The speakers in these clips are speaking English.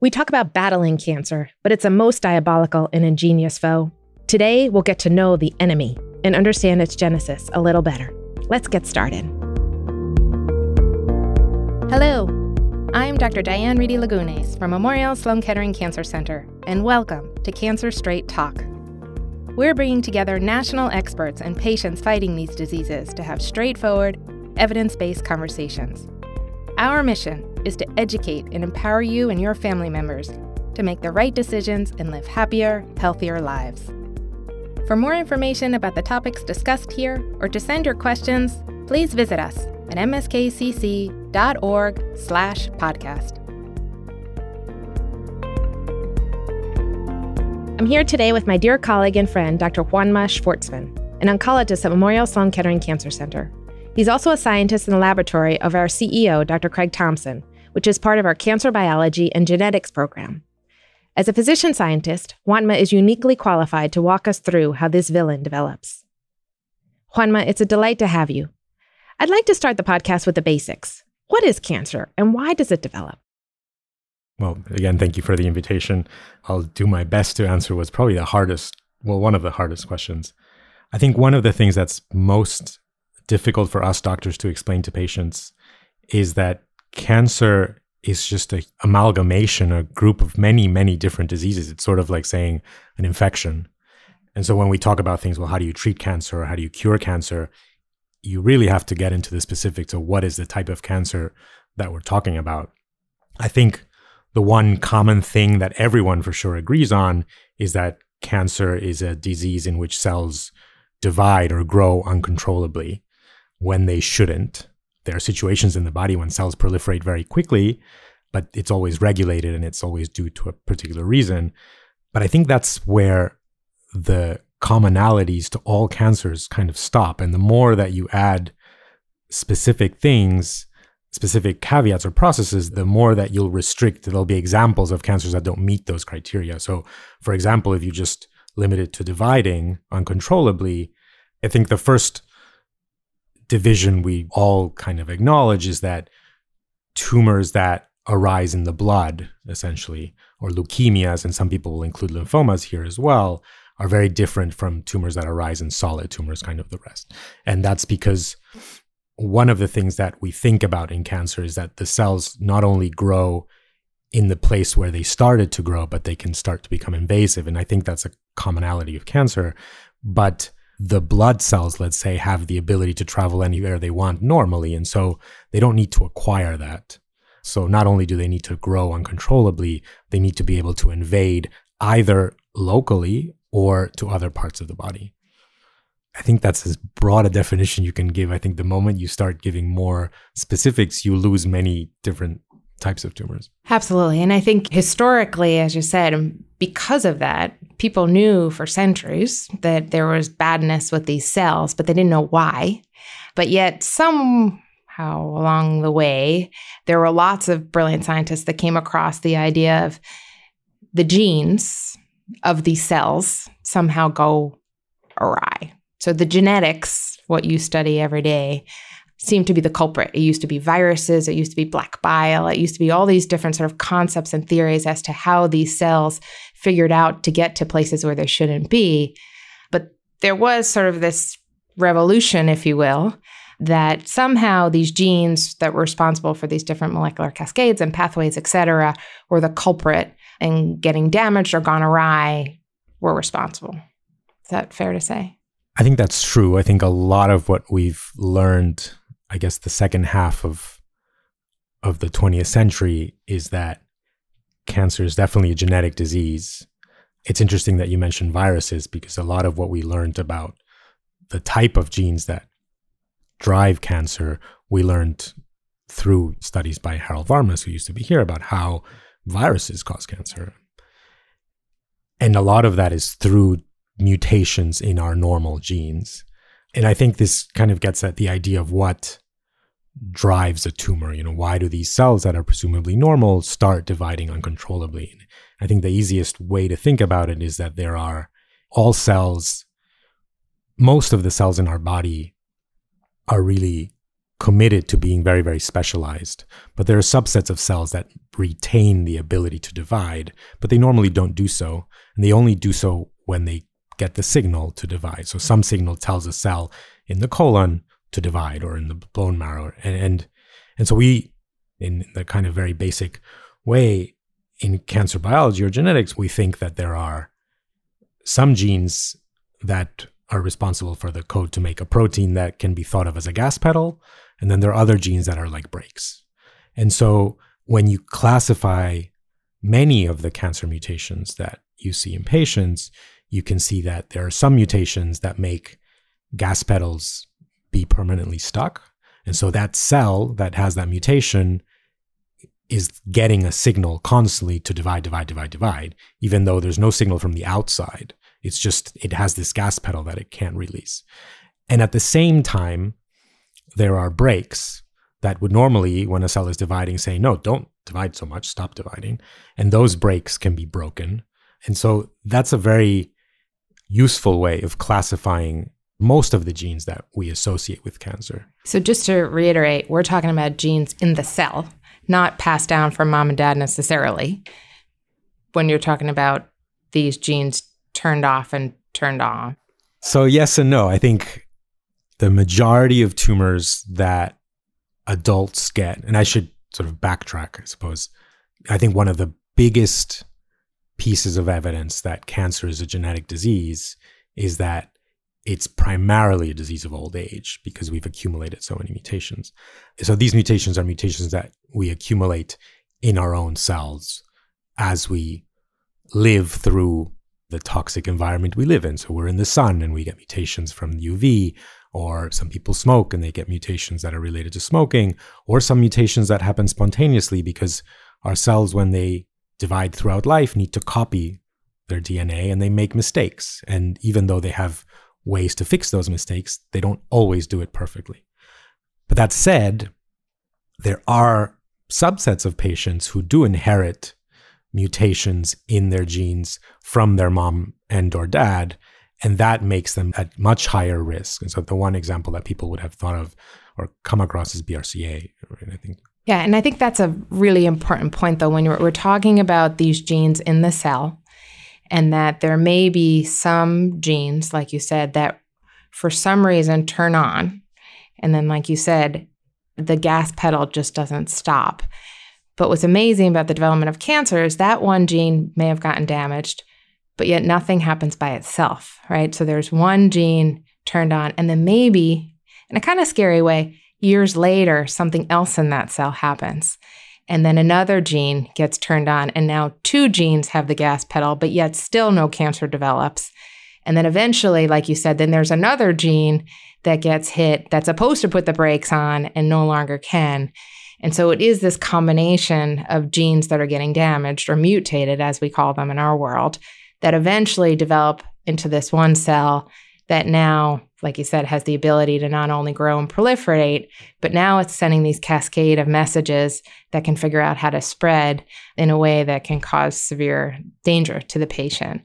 We talk about battling cancer, but it's a most diabolical and ingenious foe. Today, we'll get to know the enemy and understand its genesis a little better. Let's get started. Hello, I'm Dr. Diane Reidy Lagunes from Memorial Sloan Kettering Cancer Center, and welcome to Cancer Straight Talk. We're bringing together national experts and patients fighting these diseases to have straightforward, evidence based conversations. Our mission is to educate and empower you and your family members to make the right decisions and live happier, healthier lives. For more information about the topics discussed here or to send your questions, please visit us at mskcc.org/podcast. I'm here today with my dear colleague and friend, Dr. Juanma Schvartzman, an oncologist at Memorial Sloan Kettering Cancer Center. He's also a scientist in the laboratory of our CEO, Dr. Craig Thompson, which is part of our cancer biology and genetics program. As a physician scientist, Juanma is uniquely qualified to walk us through how this villain develops. Juanma, it's a delight to have you. I'd like to start the podcast with the basics. What is cancer and why does it develop? Well, again, thank you for the invitation. I'll do my best to answer what's probably the hardest, well, one of the hardest questions. I think one of the things that's most difficult for us doctors to explain to patients is that cancer is just an amalgamation, a group of many, many different diseases. It's sort of like saying an infection. And so when we talk about things, well, how do you treat cancer or how do you cure cancer? You really have to get into the specifics of what is the type of cancer that we're talking about. I think the one common thing that everyone for sure agrees on is that cancer is a disease in which cells divide or grow uncontrollably when they shouldn't. There are situations in the body when cells proliferate very quickly, but it's always regulated and it's always due to a particular reason. But I think that's where the commonalities to all cancers kind of stop. And the more that you add specific things, specific caveats or processes, the more that you'll restrict, there'll be examples of cancers that don't meet those criteria. So, for example, if you just limit it to dividing uncontrollably, I think the first division we all kind of acknowledge is that tumors that arise in the blood, essentially, or leukemias, and some people will include lymphomas here as well, are very different from tumors that arise in solid tumors, kind of the rest. And that's because one of the things that we think about in cancer is that the cells not only grow in the place where they started to grow, but they can start to become invasive. And I think that's a commonality of cancer. But the blood cells, let's say, have the ability to travel anywhere they want normally. And so they don't need to acquire that. So not only do they need to grow uncontrollably, they need to be able to invade either locally or to other parts of the body. I think that's as broad a definition you can give. I think the moment you start giving more specifics, you lose many different types of tumors. Absolutely. And I think historically, as you said, because of that, people knew for centuries that there was badness with these cells, but they didn't know why. But yet, somehow along the way, there were lots of brilliant scientists that came across the idea of the genes of these cells somehow go awry. So, the genetics, what you study every day, seemed to be the culprit. It used to be viruses, it used to be black bile, it used to be all these different sort of concepts and theories as to how these cells figured out to get to places where they shouldn't be. But there was sort of this revolution, if you will, that somehow these genes that were responsible for these different molecular cascades and pathways, et cetera, were the culprit and getting damaged or gone awry were responsible. Is that fair to say? I think that's true. I think a lot of what we've learned I guess the second half of of the 20th century is that cancer is definitely a genetic disease. It's interesting that you mentioned viruses because a lot of what we learned about the type of genes that drive cancer, we learned through studies by Harold Varmus, who used to be here, about how viruses cause cancer. And a lot of that is through mutations in our normal genes. And I think this kind of gets at the idea of what drives a tumor. You know, why do these cells that are presumably normal start dividing uncontrollably? I think the easiest way to think about it is that there are all cells, most of the cells in our body are really committed to being very, very specialized. But there are subsets of cells that retain the ability to divide, but they normally don't do so. And they only do so when they get the signal to divide. So some signal tells a cell in the colon to divide or in the bone marrow. And, and, and so we, in the kind of very basic way in cancer biology or genetics, we think that there are some genes that are responsible for the code to make a protein that can be thought of as a gas pedal. And then there are other genes that are like brakes. And so when you classify many of the cancer mutations that you see in patients, you can see that there are some mutations that make gas pedals be permanently stuck. And so that cell that has that mutation is getting a signal constantly to divide, divide, divide, divide, even though there's no signal from the outside. It's just, it has this gas pedal that it can't release. And at the same time, there are brakes that would normally, when a cell is dividing, say, no, don't divide so much, stop dividing. And those brakes can be broken. And so that's a very useful way of classifying most of the genes that we associate with cancer. So, just to reiterate, we're talking about genes in the cell, not passed down from mom and dad necessarily. When you're talking about these genes turned off and turned on. So, yes and no. I think the majority of tumors that adults get, and I should sort of backtrack, I suppose. I think one of the biggest pieces of evidence that cancer is a genetic disease is that it's primarily a disease of old age because we've accumulated so many mutations. So these mutations are mutations that we accumulate in our own cells as we live through the toxic environment we live in. So we're in the sun and we get mutations from UV, or some people smoke and they get mutations that are related to smoking, or some mutations that happen spontaneously because our cells, when they divide throughout life, need to copy their DNA and they make mistakes. And even though they have ways to fix those mistakes, they don't always do it perfectly. But that said, there are subsets of patients who do inherit mutations in their genes from their mom and or dad and that makes them at much higher risk. And so the one example that people would have thought of or come across is brca right i think yeah and i think that's a really important point though when we're talking about these genes in the cell and that there may be some genes like you said that for some reason turn on and then like you said the gas pedal just doesn't stop but what's amazing about the development of cancer is that one gene may have gotten damaged, but yet nothing happens by itself, right? So there's one gene turned on, and then maybe, in a kind of scary way, years later, something else in that cell happens. And then another gene gets turned on, and now two genes have the gas pedal, but yet still no cancer develops. And then eventually, like you said, then there's another gene that gets hit that's supposed to put the brakes on and no longer can. And so it is this combination of genes that are getting damaged or mutated, as we call them in our world, that eventually develop into this one cell that now, like you said, has the ability to not only grow and proliferate, but now it's sending these cascade of messages that can figure out how to spread in a way that can cause severe danger to the patient.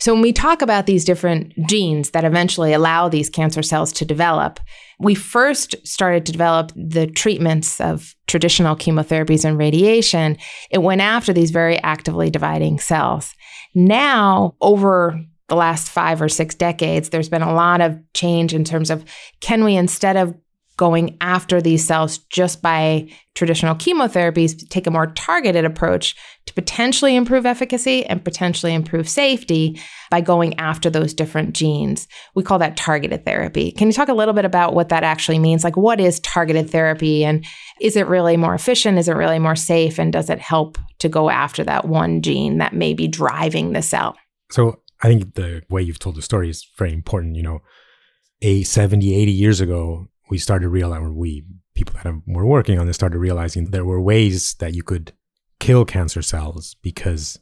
So, when we talk about these different genes that eventually allow these cancer cells to develop, we first started to develop the treatments of traditional chemotherapies and radiation. It went after these very actively dividing cells. Now, over the last five or six decades, there's been a lot of change in terms of can we, instead of going after these cells just by traditional chemotherapies, take a more targeted approach to potentially improve efficacy and potentially improve safety by going after those different genes. We call that targeted therapy. Can you talk a little bit about what that actually means? Like, what is targeted therapy and is it really more efficient? Is it really more safe? And does it help to go after that one gene that may be driving the cell? So, I think the way you've told the story is very important. You know, a 70, 80 years ago, we started realizing, we people that were working on this started realizing there were ways that you could kill cancer cells because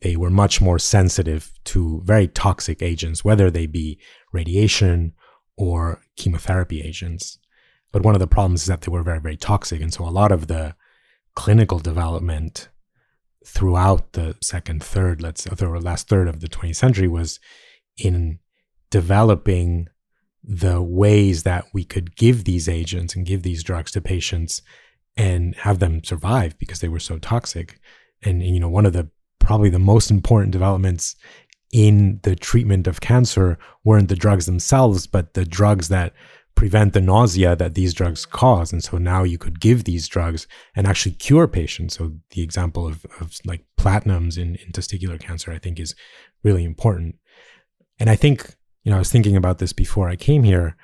they were much more sensitive to very toxic agents, whether they be radiation or chemotherapy agents. But one of the problems is that they were very, very toxic. And so a lot of the clinical development throughout the second third, let's say, or last third of the 20th century was in developing the ways that we could give these agents and give these drugs to patients and have them survive because they were so toxic. And, you know, one of the probably the most important developments in the treatment of cancer weren't the drugs themselves, but the drugs that prevent the nausea that these drugs cause. And so now you could give these drugs and actually cure patients. So the example of, of like platinums in, in testicular cancer, I think is really important. And I think, you know, I was thinking about this before I came here.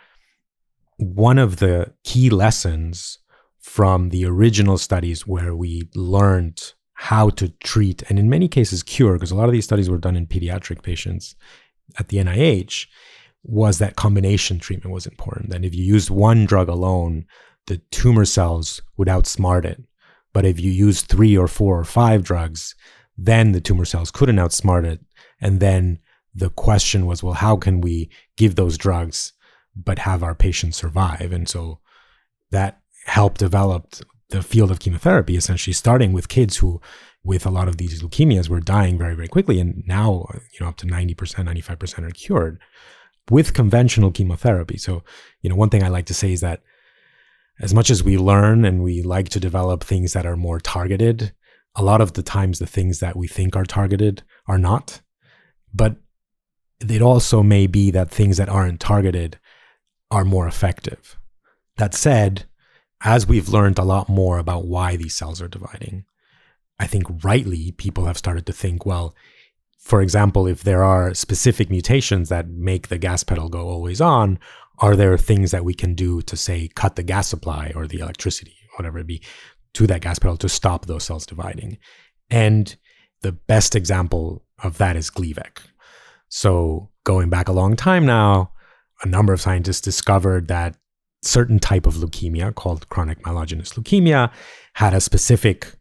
One of the key lessons from the original studies where we learned how to treat and in many cases cure, because a lot of these studies were done in pediatric patients at the NIH, was that combination treatment was important. And if you used one drug alone, the tumor cells would outsmart it. But if you used three or four or five drugs, then the tumor cells couldn't outsmart it. And then the question was, well, how can we give those drugs but have our patients survive? And so that helped develop the field of chemotherapy, essentially starting with kids who, with a lot of these leukemias, were dying very, very quickly. And now, you know, up to 90%, 95% are cured with conventional chemotherapy. So, you know, one thing I like to say is that as much as we learn and we like to develop things that are more targeted, a lot of the times the things that we think are targeted are not. But it also may be that things that aren't targeted are more effective. That said, as we've learned a lot more about why these cells are dividing, I think rightly people have started to think, well, for example, if there are specific mutations that make the gas pedal go always on, are there things that we can do to say cut the gas supply or the electricity, whatever it be, to that gas pedal to stop those cells dividing? And the best example of that is Gleevec. So going back a long time now, a number of scientists discovered that certain type of leukemia called chronic myelogenous leukemia had a specific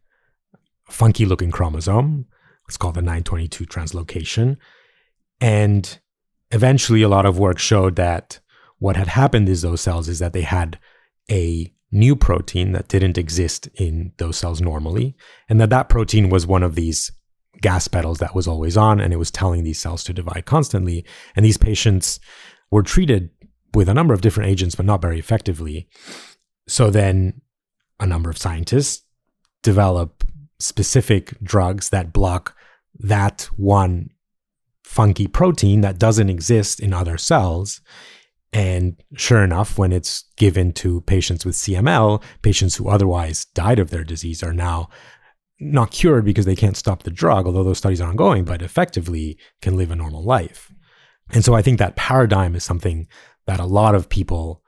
funky looking chromosome it's called the 922 translocation. And eventually, a lot of work showed that what had happened is those cells is that they had a new protein that didn't exist in those cells normally, and that that protein was one of these gas pedals that was always on, and it was telling these cells to divide constantly. And these patients were treated with a number of different agents, but not very effectively. So then, a number of scientists develop specific drugs that block that one funky protein that doesn't exist in other cells. And sure enough, when it's given to patients with CML, patients who otherwise died of their disease are now not cured because they can't stop the drug, although those studies are ongoing, but effectively can live a normal life. And so I think that paradigm is something that a lot of people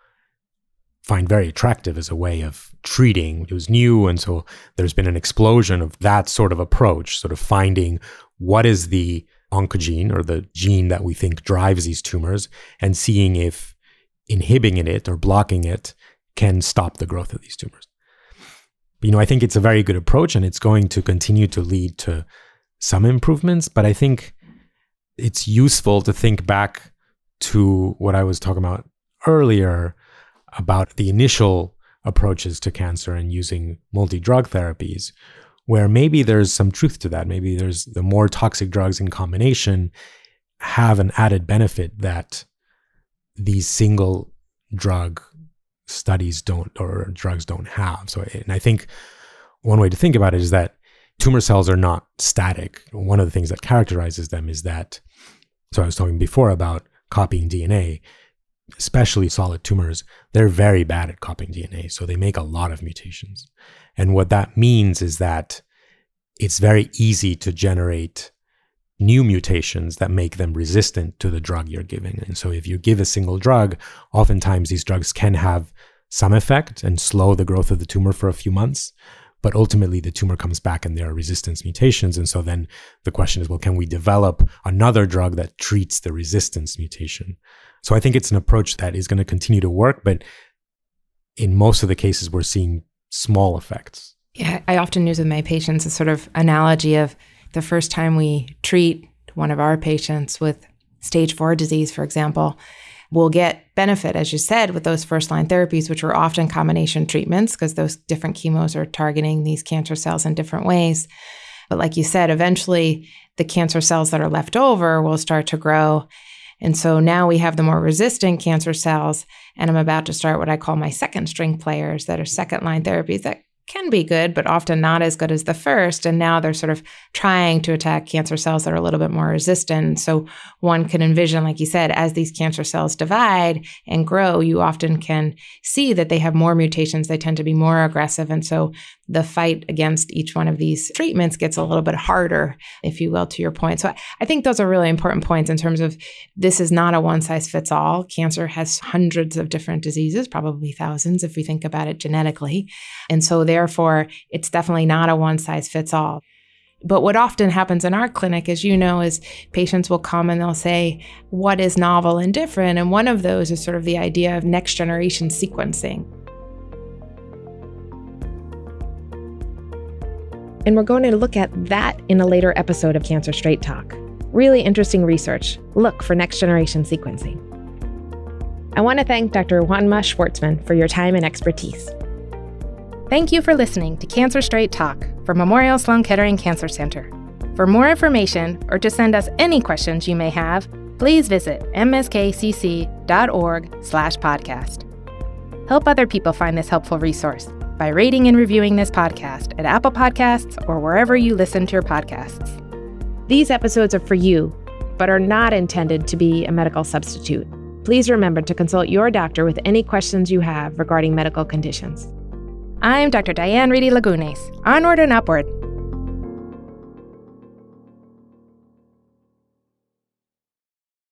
find very attractive as a way of treating. It was new. And so there's been an explosion of that sort of approach, sort of finding what is the oncogene or the gene that we think drives these tumors and seeing if inhibiting it or blocking it can stop the growth of these tumors. But, you know, I think it's a very good approach and it's going to continue to lead to some improvements. But I think it's useful to think back to what I was talking about earlier about the initial approaches to cancer and using multi drug therapies, where maybe there's some truth to that. Maybe there's the more toxic drugs in combination have an added benefit that these single drug studies don't or drugs don't have. So, and I think one way to think about it is that tumor cells are not static. One of the things that characterizes them is that, so I was talking before about copying DNA especially solid tumors, they're very bad at copying DNA. So they make a lot of mutations. And what that means is that it's very easy to generate new mutations that make them resistant to the drug you're giving. And so if you give a single drug, oftentimes these drugs can have some effect and slow the growth of the tumor for a few months. But ultimately, the tumor comes back and there are resistance mutations. And so then the question is well, can we develop another drug that treats the resistance mutation? So I think it's an approach that is going to continue to work, but in most of the cases, we're seeing small effects. Yeah, I often use with my patients a sort of analogy of the first time we treat one of our patients with stage four disease, for example, we'll get benefit, as you said, with those first line therapies, which are often combination treatments because those different chemos are targeting these cancer cells in different ways. But like you said, eventually the cancer cells that are left over will start to grow And so now we have the more resistant cancer cells, and I'm about to start what I call my second string players that are second line therapies that can be good, but often not as good as the first. And now they're sort of trying to attack cancer cells that are a little bit more resistant. So one can envision, like you said, as these cancer cells divide and grow, you often can see that they have more mutations. They tend to be more aggressive. And so the fight against each one of these treatments gets a little bit harder, if you will, to your point. So I think those are really important points in terms of this is not a one size fits all. Cancer has hundreds of different diseases, probably thousands if we think about it genetically. And so therefore, it's definitely not a one size fits all. But what often happens in our clinic, as you know, is patients will come and they'll say, What is novel and different? And one of those is sort of the idea of next generation sequencing. And we're going to look at that in a later episode of Cancer Straight Talk. Really interesting research. Look for next generation sequencing. I want to thank Dr. Juanma Schvartzman for your time and expertise. Thank you for listening to Cancer Straight Talk from Memorial Sloan Kettering Cancer Center. For more information or to send us any questions you may have, please visit mskcc.org/podcast. Help other people find this helpful resource by rating and reviewing this podcast at Apple Podcasts or wherever you listen to your podcasts. These episodes are for you, but are not intended to be a medical substitute. Please remember to consult your doctor with any questions you have regarding medical conditions. I'm Dr. Diane Reidy Lagunes. Onward and upward.